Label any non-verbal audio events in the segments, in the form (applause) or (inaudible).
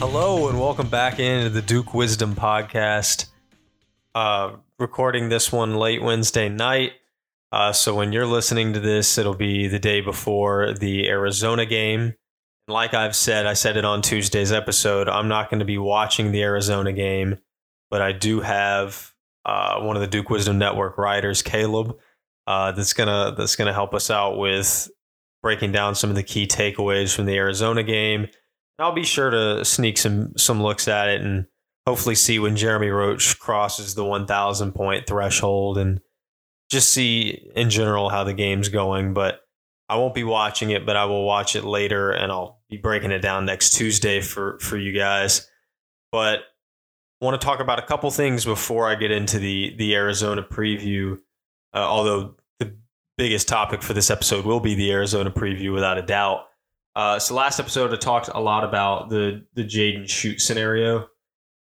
Hello and welcome back into the Duke Wisdom podcast. Uh, recording this one late Wednesday night. Uh, so when you're listening to this, it'll be the day before the Arizona game. Like I've said, I said it on Tuesday's episode. I'm not going to be watching the Arizona game, but I do have uh, one of the Duke Wisdom Network writers, Caleb, uh, that's gonna that's gonna help us out with breaking down some of the key takeaways from the Arizona game. I'll be sure to sneak some some looks at it and hopefully see when Jeremy Roach crosses the 1,000 point threshold and just see in general how the game's going. But I won't be watching it, but I will watch it later and I'll be breaking it down next Tuesday for for you guys. But I want to talk about a couple things before I get into the the Arizona preview. Uh, although the biggest topic for this episode will be the Arizona preview, without a doubt. Uh, so last episode I talked a lot about the the Jaden Schutt scenario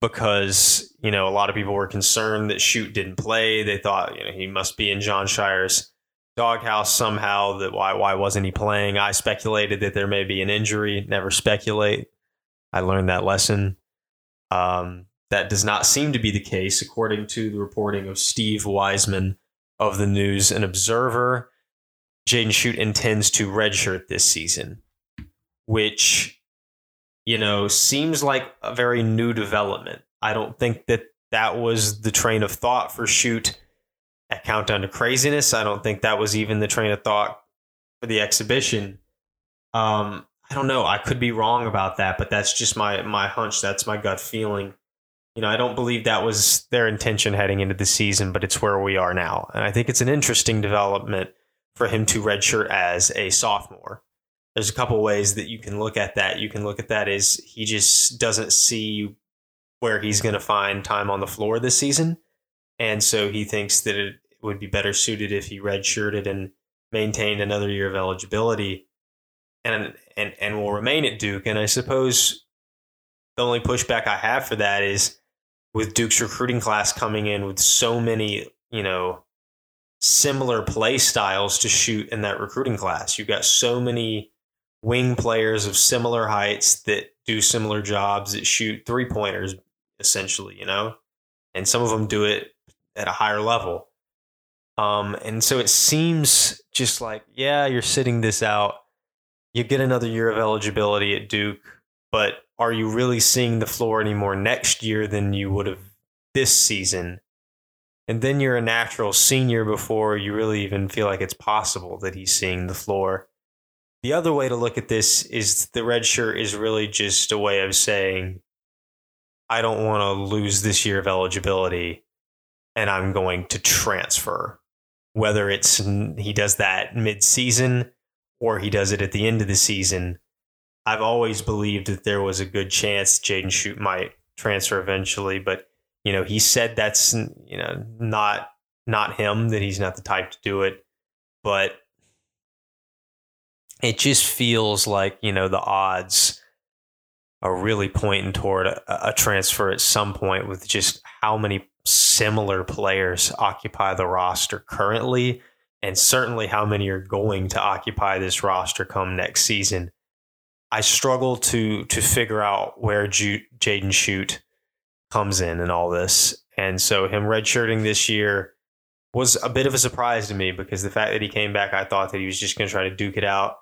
because you know a lot of people were concerned that Schutt didn't play. They thought you know he must be in Jon Scheyer's doghouse somehow. That why why wasn't he playing? I speculated that there may be an injury. Never speculate. I learned that lesson. Um, that does not seem to be the case, according to the reporting of Steve Wiseman of the News and Observer. Jaden Schutt intends to redshirt this season, which you know seems like a very new development. I don't think that that was the train of thought for Schutt at Countdown to Craziness. I don't think that was even the train of thought for the exhibition. Um, I don't know. I could be wrong about that, but that's just my my hunch. That's my gut feeling. You know, I don't believe that was their intention heading into the season, but it's where we are now. And I think it's an interesting development for him to redshirt as a sophomore. There's a couple ways that you can look at that. You can look at that as he just doesn't see where he's going to find time on the floor this season. And so he thinks that it would be better suited if he redshirted and maintained another year of eligibility and and and will remain at Duke. And I suppose the only pushback I have for that is with Duke's recruiting class coming in with so many, you know, similar play styles to Schutt in that recruiting class. You've got so many wing players of similar heights that do similar jobs that shoot three pointers essentially, you know? And some of them do it at a higher level. Um, and so it seems just like, yeah, you're sitting this out. You get another year of eligibility at Duke, but are you really seeing the floor anymore next year than you would have this season? And then you're a natural senior before you really even feel like it's possible that he's seeing the floor. The other way to look at this is the red shirt is really just a way of saying, I don't want to lose this year of eligibility and I'm going to transfer. Whether it's he does that mid season or he does it at the end of the season, I've always believed that there was a good chance Jaden Schutt might transfer eventually, but you know, he said that's you know not not him that he's not the type to do it, but it just feels like you know the odds are really pointing toward a, a transfer at some point with just how many similar players occupy the roster currently, and certainly how many are going to occupy this roster come next season. I struggle to to figure out where Jaden Schutt comes in and all this, and so him redshirting this year was a bit of a surprise to me because the fact that he came back, I thought that he was just going to try to duke it out,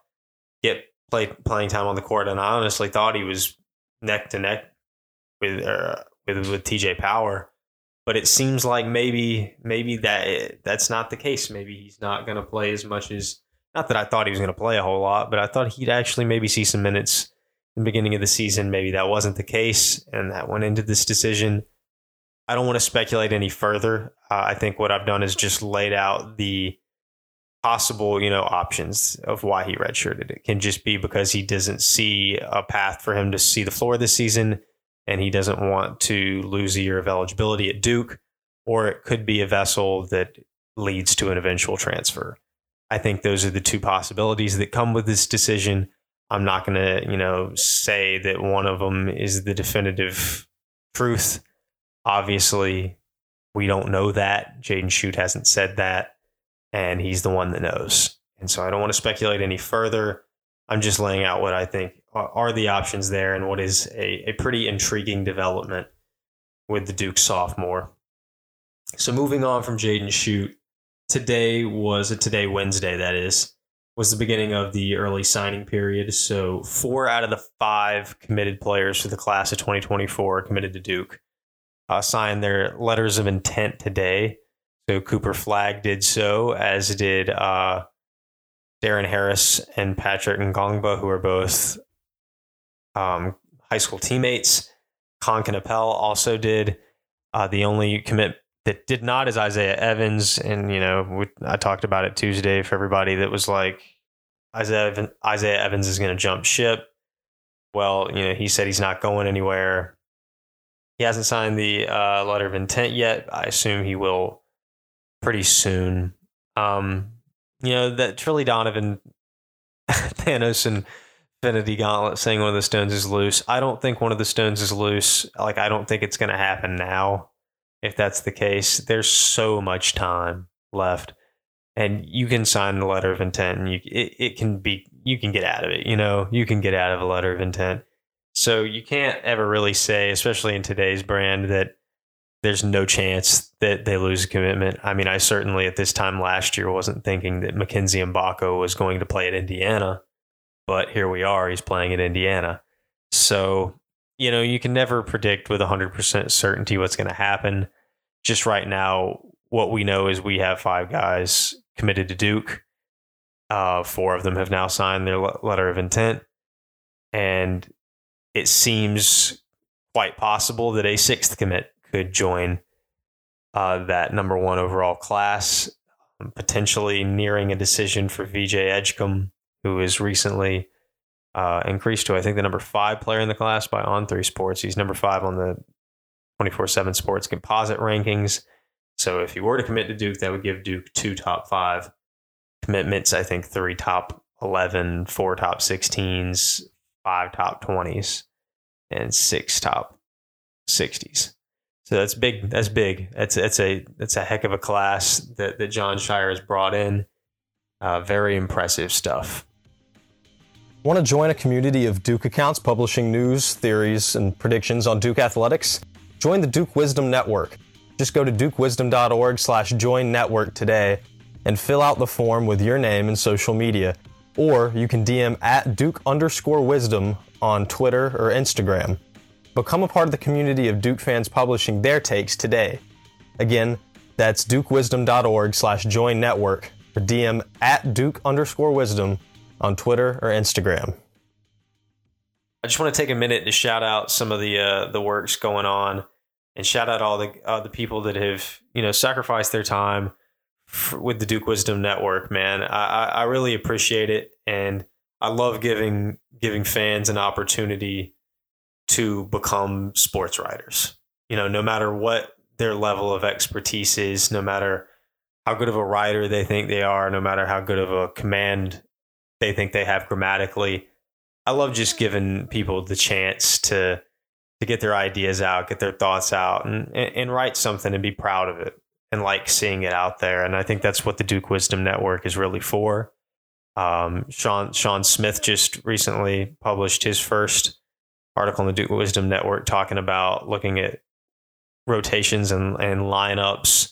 get play playing time on the court, and I honestly thought he was neck to neck with uh, with with TJ Power but it seems like maybe maybe that that's not the case. Maybe he's not going to play as much as not that I thought he was going to play a whole lot, but I thought he'd actually maybe see some minutes in the beginning of the season. Maybe that wasn't the case, and that went into this decision. I don't want to speculate any further. Uh, I think what I've done is just laid out the possible, you know, options of why he redshirted. It can just be because he doesn't see a path for him to see the floor this season and he doesn't want to lose a year of eligibility at Duke, or it could be a vessel that leads to an eventual transfer. I think those are the two possibilities that come with this decision. I'm not going to, you know, say that one of them is the definitive truth. Obviously, we don't know that. Jaden Schutt hasn't said that, and he's the one that knows. And so I don't want to speculate any further. I'm just laying out what I think are the options there, and what is a, a pretty intriguing development with the Duke sophomore. So moving on from Jaden Schutt, today was a today Wednesday that is was the beginning of the early signing period. So four out of the five committed players for the class of 2024 committed to Duke uh, signed their letters of intent today. So Cooper Flagg did so, as did uh, Darren Harris and Patrick Ngongba, who are both um, high school teammates. Kon Knueppel also did. Uh, the only commit that did not is Isaiah Evans, and you know we, I talked about it Tuesday for everybody that was like Isaiah Isaiah Evans is going to jump ship. Well, you know he said he's not going anywhere. He hasn't signed the uh, letter of intent yet. I assume he will pretty soon. Um, you know that Trilly Donovan, (laughs) Thanos, and Infinity Gauntlet saying one of the stones is loose. I don't think one of the stones is loose. Like I don't think it's going to happen now. If that's the case, there's so much time left, and you can sign the letter of intent, and you it, it can be you can get out of it. You know, you can get out of a letter of intent. So you can't ever really say, especially in today's brand, that there's no chance that they lose a commitment. I mean, I certainly at this time last year wasn't thinking that Mackenzie Mgbako was going to play at Indiana, but here we are. He's playing at Indiana. So, you know, you can never predict with 100% certainty what's going to happen. Just right now, what we know is we have five guys committed to Duke. Uh, four of them have now signed their letter of intent. And it seems quite possible that a sixth commit could join uh, that number one overall class, um, potentially nearing a decision for VJ Edgecombe, who is recently uh, increased to, I think, the number five player in the class by On Three Sports. He's number five on the 24 7 sports composite rankings. So if he were to commit to Duke, that would give Duke two top five commitments, I think three top 11, four top 16s, five top 20s, and six top 60s. So that's big. That's big. That's that's a that's a heck of a class that that Jon Scheyer has brought in. Uh, very impressive stuff. Want to join a community of Duke accounts publishing news, theories, and predictions on Duke athletics? Join the Duke Wisdom Network. Just go to dukewisdom.org/join network today and fill out the form with your name and social media. Or you can DM at Duke underscore wisdom on Twitter or Instagram. Become a part of the community of Duke fans publishing their takes today. Again, that's dukewisdom.org slash join network or DM at Duke underscore wisdom on Twitter or Instagram. I just want to take a minute to shout out some of the uh, the works going on, and shout out all the uh, the people that have you know sacrificed their time for, with the Duke Wisdom Network. Man, I, I really appreciate it, and I love giving giving fans an opportunity to become sports writers. You know, no matter what their level of expertise is, no matter how good of a writer they think they are, no matter how good of a command they think they have grammatically. I love just giving people the chance to to get their ideas out, get their thoughts out, and, and, and write something and be proud of it and like seeing it out there. And I think that's what the Duke Wisdom Network is really for. Um, Sean Sean Smith just recently published his first article on the Duke Wisdom Network talking about looking at rotations and, and lineups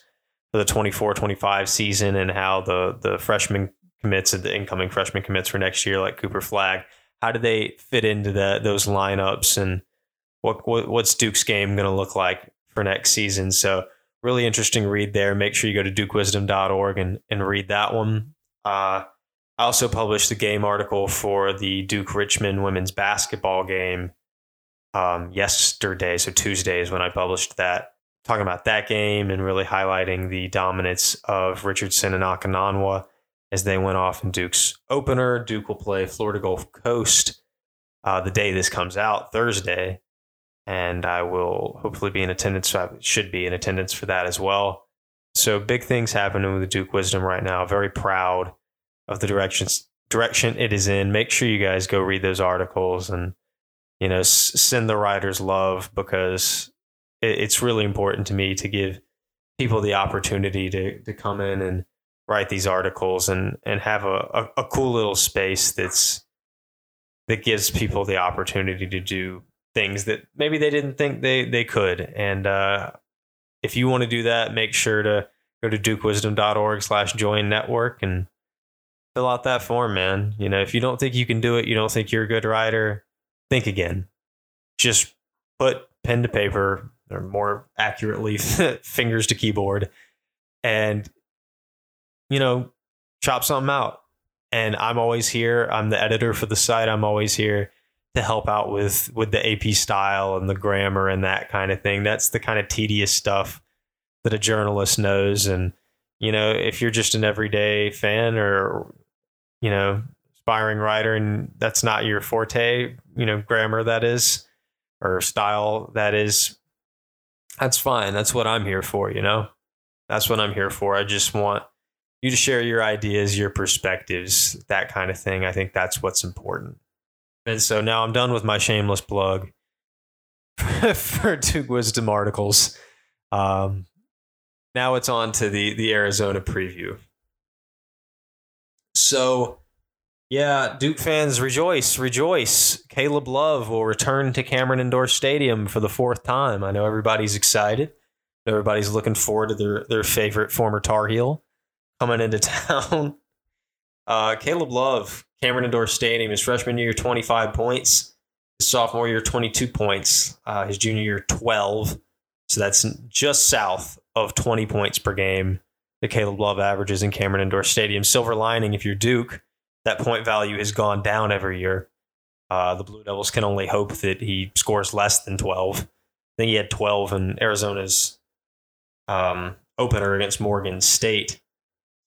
for the 24-25 season and how the the freshman commits and the incoming freshman commits for next year, like Cooper Flagg, how do they fit into the, those lineups and what, what what's Duke's game going to look like for next season? So really interesting read there. Make sure you go to dukewisdom.org and, and read that one. Uh, I also published the game article for the Duke Richmond women's basketball game um, yesterday, so Tuesday is when I published that, talking about that game and really highlighting the dominance of Richardson and Okananwa as they went off in Duke's opener. Duke will play Florida Gulf Coast uh, the day this comes out, Thursday, and I will hopefully be in attendance. I should be in attendance for that as well. So big things happening with the Duke Wisdom right now. Very proud of the directions direction it is in. Make sure you guys go read those articles and you know, send the writers love because it, it's really important to me to give people the opportunity to to come in and write these articles and and have a, a, a cool little space that's that gives people the opportunity to do things that maybe they didn't think they they could. And uh, if you want to do that, make sure to go to dukewisdom.org slash join network and fill out that form, man. You know, if you don't think you can do it, you don't think you're a good writer, think again. Just put pen to paper, or more accurately, (laughs) fingers to keyboard, and you know, chop something out. And I'm always here. I'm the editor for the site. I'm always here to help out with with the AP style and the grammar and that kind of thing. That's the kind of tedious stuff that a journalist knows. And you know, if you're just an everyday fan or you know aspiring writer and that's not your forte, you know, grammar that is or style that is, that's fine. That's what I'm here for. You know, that's what I'm here for. I just want you to share your ideas, your perspectives, that kind of thing. I think that's what's important. And so now I'm done with my shameless plug (laughs) for Duke Wisdom articles. Um, now it's on to the the Arizona preview. So, yeah, Duke fans, rejoice, rejoice! Caleb Love will return to Cameron Indoor Stadium for the fourth time. I know everybody's excited. Everybody's looking forward to their their favorite former Tar Heel coming into (laughs) town. Uh, Caleb Love, Cameron Indoor Stadium, his freshman year, 25 points. His sophomore year, 22 points. Uh, his junior year, 12. So that's just south of 20 points per game that Caleb Love averages in Cameron Indoor Stadium. Silver lining, if you're Duke, that point value has gone down every year. Uh, the Blue Devils can only hope that he scores less than 12. I think he had 12 in Arizona's um, opener against Morgan State.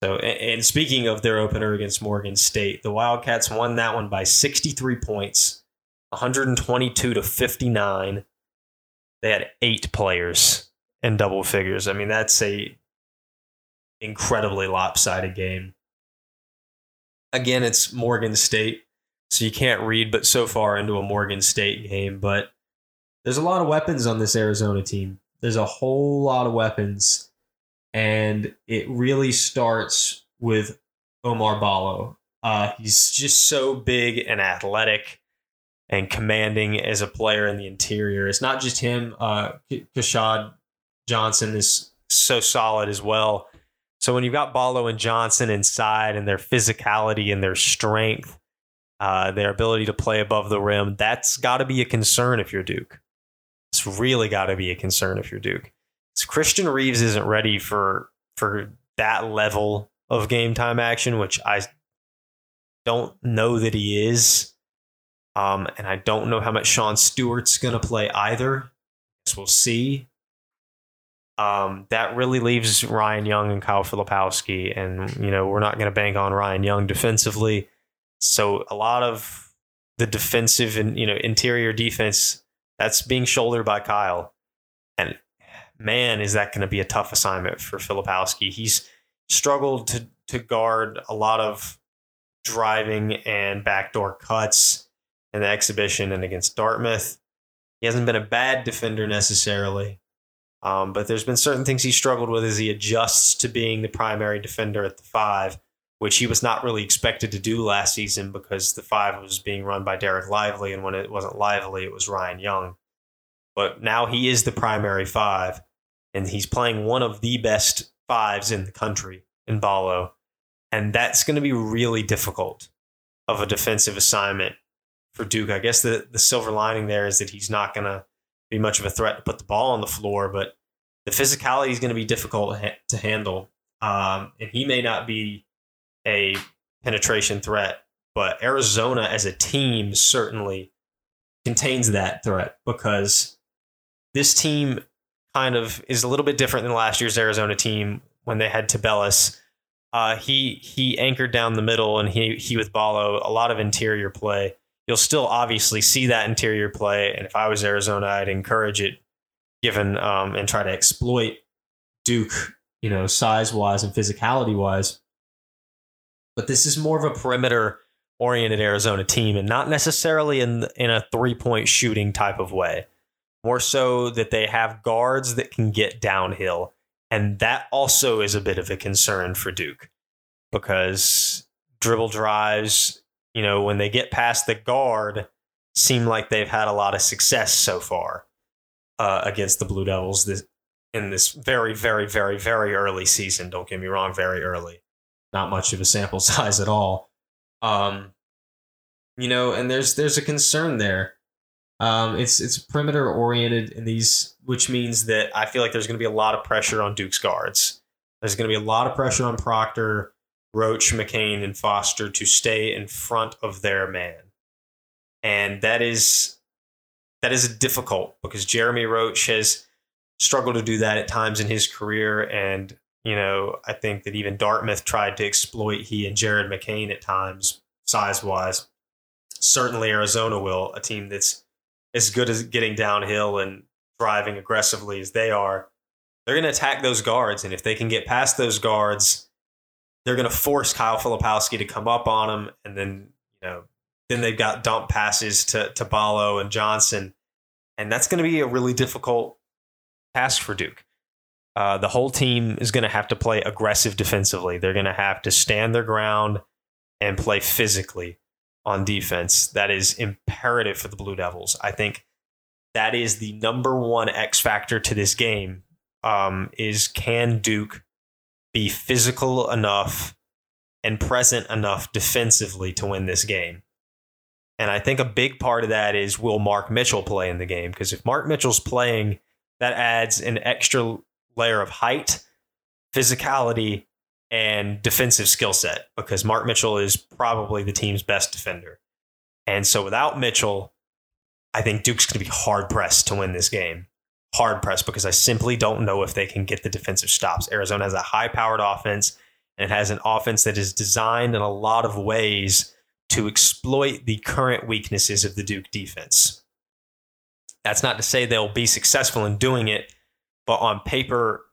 So, and speaking of their opener against Morgan State, the Wildcats won that one by 63 points, 122 to 59. They had eight players in double figures. I mean, that's a incredibly lopsided game. Again, it's Morgan State, so you can't read but so far into a Morgan State game, but there's a lot of weapons on this Arizona team. There's a whole lot of weapons and it really starts with Oumar Ballo. Uh, he's just so big and athletic and commanding as a player in the interior. It's not just him. Uh, Keshad Johnson is so solid as well. So when you've got Ballo and Johnson inside and their physicality and their strength, uh, their ability to play above the rim, that's got to be a concern if you're Duke. It's really got to be a concern if you're Duke. Christian Reeves isn't ready for for that level of game time action, which I don't know that he is. Um, and I don't know how much Sean Stewart's going to play either. Guess we'll see. Um, that really leaves Ryan Young and Kyle Filipowski, and you know we're not going to bank on Ryan Young defensively. So a lot of the defensive and you know interior defense that's being shouldered by Kyle, and man, is that going to be a tough assignment for Filipowski. He's struggled to to guard a lot of driving and backdoor cuts in the exhibition and against Dartmouth. He hasn't been a bad defender necessarily, um, but there's been certain things he struggled with as he adjusts to being the primary defender at the five, which he was not really expected to do last season because the five was being run by Dereck Lively, and when it wasn't Lively, it was Ryan Young. But now he is the primary five and he's playing one of the best fives in the country in Ballo. And that's going to be really difficult of a defensive assignment for Duke. I guess the, the silver lining there is that he's not going to be much of a threat to put the ball on the floor, but the physicality is going to be difficult to handle. Um, and he may not be a penetration threat, but Arizona as a team certainly contains that threat because this team kind of is a little bit different than last year's Arizona team when they had Tubelis. Uh, he he anchored down the middle, and he he with Ballo a lot of interior play. You'll still obviously see that interior play, and if I was Arizona, I'd encourage it, given um, and try to exploit Duke, you know, size wise and physicality wise. But this is more of a perimeter oriented Arizona team, and not necessarily in in a three point shooting type of way more so that they have guards that can get downhill. And that also is a bit of a concern for Duke because dribble drives you know, when they get past the guard, seem like they've had a lot of success so far uh, against the Blue Devils this, in this very, very, very, very early season. Don't get me wrong, very early. Not much of a sample (laughs) size at all. Um, you know, and there's there's a concern there. Um, it's it's perimeter oriented in these, which means that I feel like there's going to be a lot of pressure on Duke's guards. There's going to be a lot of pressure on Proctor, Roach, McCain, and Foster to stay in front of their man, and that is that is difficult because Jeremy Roach has struggled to do that at times in his career, and you know I think that even Dartmouth tried to exploit he and Jared McCain at times size wise certainly Arizona will, a team that's as good as getting downhill and driving aggressively as they are. They're going to attack those guards, and if they can get past those guards, they're going to force Kyle Filipowski to come up on them, and then you know, then they've got dump passes to to Ballo and Johnson, and that's going to be a really difficult task for Duke. Uh, the whole team is going to have to play aggressive defensively. They're going to have to stand their ground and play physically on defense. That is imperative for the Blue Devils. I think that is the number one X factor to this game. Um, is can Duke be physical enough and present enough defensively to win this game? And I think a big part of that is will Mark Mitchell play in the game? Because if Mark Mitchell's playing, that adds an extra layer of height, physicality, and defensive skill set because Mark Mitchell is probably the team's best defender. And so without Mitchell, I think Duke's going to be hard pressed to win this game. Hard pressed because I simply don't know if they can get the defensive stops. Arizona has a high powered offense and it has an offense that is designed in a lot of ways to exploit the current weaknesses of the Duke defense. That's not to say they'll be successful in doing it, but on paper,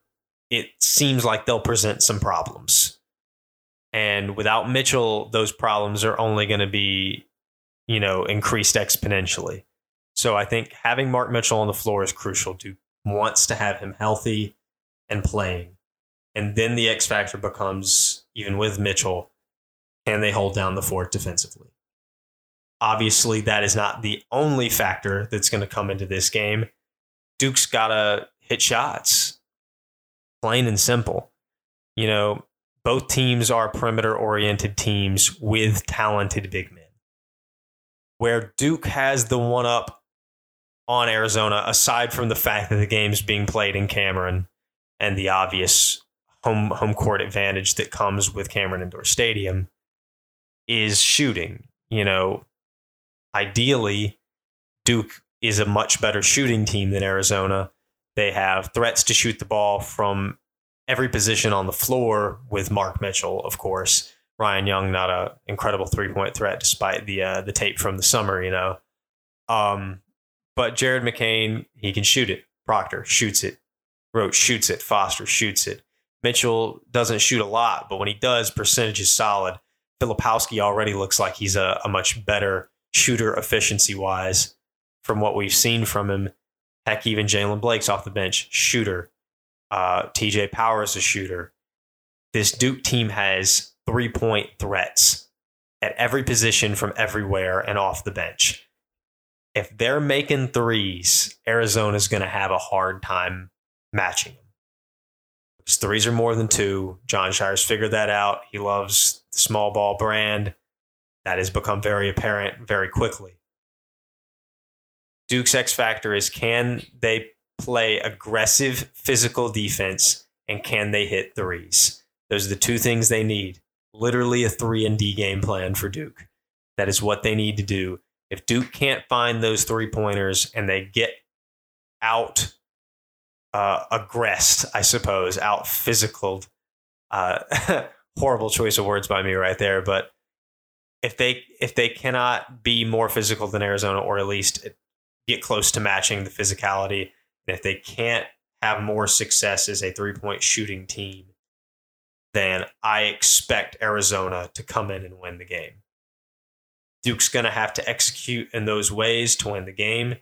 it seems like they'll present some problems. And without Mitchell, those problems are only going to be, you know, increased exponentially. So I think having Mark Mitchell on the floor is crucial. Duke wants to have him healthy and playing. And then the X factor becomes, even with Mitchell, can they hold down the fort defensively? Obviously, that is not the only factor that's going to come into this game. Duke's got to hit shots plain and simple. You know, both teams are perimeter oriented teams with talented big men. Where Duke has the one up on Arizona, aside from the fact that the game's being played in Cameron and the obvious home home court advantage that comes with Cameron Indoor Stadium, is shooting. You know, ideally, Duke is a much better shooting team than Arizona, they have threats to shoot the ball from every position on the floor with Mark Mitchell, of course. Ryan Young, not an incredible three point threat despite the uh, the tape from the summer, you know. Um, but Jared McCain, he can shoot it. Proctor shoots it. Roach shoots it. Foster shoots it. Mitchell doesn't shoot a lot, but when he does, percentage is solid. Filipowski already looks like he's a, a much better shooter efficiency wise from what we've seen from him Heck, even Jaylen Blakes off the bench, shooter. Uh, TJ Power is a shooter. This Duke team has three point threats at every position from everywhere and off the bench. If they're making threes, Arizona's going to have a hard time matching them. Because threes are more than two. Jon Scheyer's figured that out. He loves the small ball brand. That has become very apparent very quickly. Duke's X factor is can they play aggressive physical defense and can they hit threes? Those are the two things they need. Literally a 3 and D game plan for Duke. That is what they need to do. If Duke can't find those three pointers and they get out uh, aggressed, I suppose, out physical, uh, (laughs) horrible choice of words by me right there, but if they if they cannot be more physical than Arizona or at least get close to matching the physicality. And if they can't have more success as a three point shooting team, then I expect Arizona to come in and win the game. Duke's going to have to execute in those ways to win the game.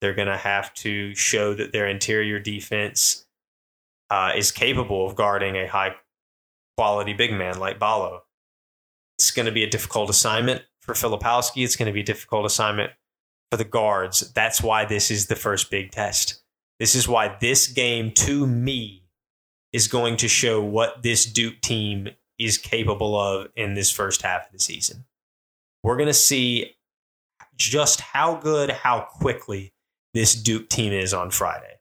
They're going to have to show that their interior defense uh, is capable of guarding a high quality big man like Ballo. It's going to be a difficult assignment for Filipowski. It's going to be a difficult assignment for the guards. That's why this is the first big test. This is why this game, to me, is going to show what this Duke team is capable of in this first half of the season. We're going to see just how good, how quickly this Duke team is on Friday.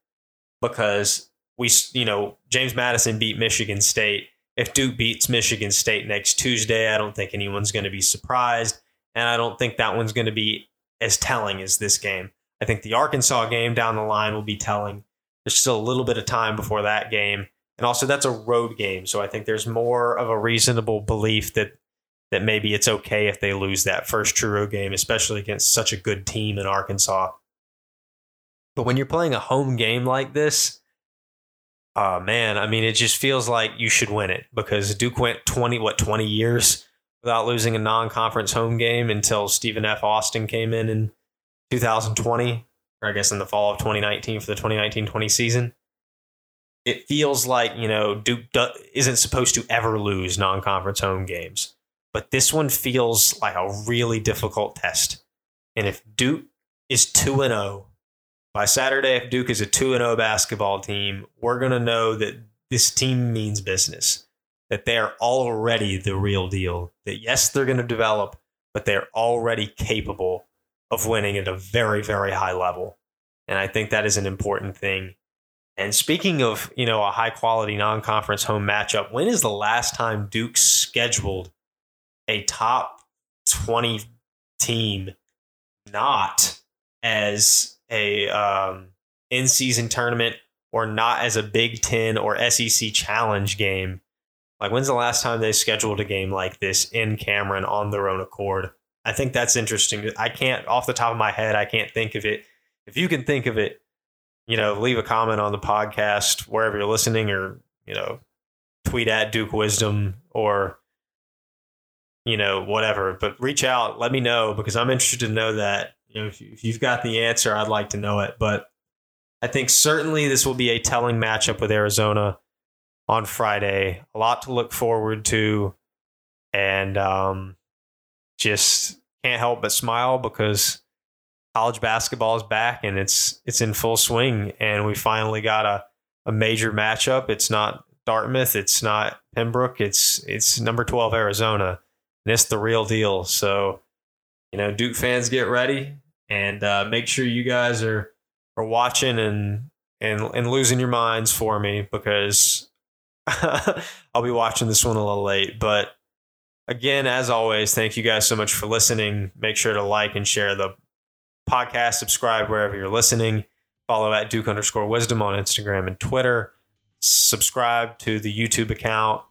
Because we, you know, James Madison beat Michigan State. If Duke beats Michigan State next Tuesday, I don't think anyone's going to be surprised. And I don't think that one's going to be as telling as this game. I think the Arkansas game down the line will be telling. There's still a little bit of time before that game. And also that's a road game. So I think there's more of a reasonable belief that that maybe it's okay if they lose that first true road game, especially against such a good team in Arkansas. But when you're playing a home game like this, oh man, I mean, it just feels like you should win it because Duke went 20, what, 20 years without losing a non conference home game until Stephen F. Austin came in in 2020, or I guess in the fall of 2019 for the 2019 20 season. It feels like, you know, Duke isn't supposed to ever lose non conference home games. But this one feels like a really difficult test. And if Duke is 2 and 0 by Saturday, if Duke is a 2 and 0 basketball team, we're going to know that this team means business, that they are already the real deal. That yes, they're going to develop, but they're already capable of winning at a very, very high level. And I think that is an important thing. And speaking of, you know, a high quality non conference home matchup, when is the last time Duke scheduled a top 20 team not as a um, in season tournament or not as a Big Ten or SEC challenge game. Like, when's the last time they scheduled a game like this in Cameron on their own accord? I think that's interesting. I can't, off the top of my head, I can't think of it. If you can think of it, you know, leave a comment on the podcast wherever you're listening or, you know, tweet at Duke Wisdom or you know, whatever. But reach out, let me know because I'm interested to know that. You know, if, you, if you've got the answer, I'd like to know it. But I think certainly this will be a telling matchup with Arizona on Friday. A lot to look forward to, and um, just can't help but smile because college basketball is back and it's it's in full swing, and we finally got a a major matchup. It's not Dartmouth, it's not Pembroke, it's it's number twelve Arizona and it's the real deal. So, you know, Duke fans, get ready and uh, make sure you guys are are watching and and and losing your minds for me because (laughs) I'll be watching this one a little late. But again, as always, thank you guys so much for listening. Make sure to like and share the podcast, subscribe wherever you're listening. Follow at Duke underscore wisdom on Instagram and Twitter. Subscribe to the YouTube account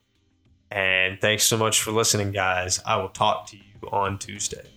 and thanks so much for listening, guys. I will talk to you on Tuesday.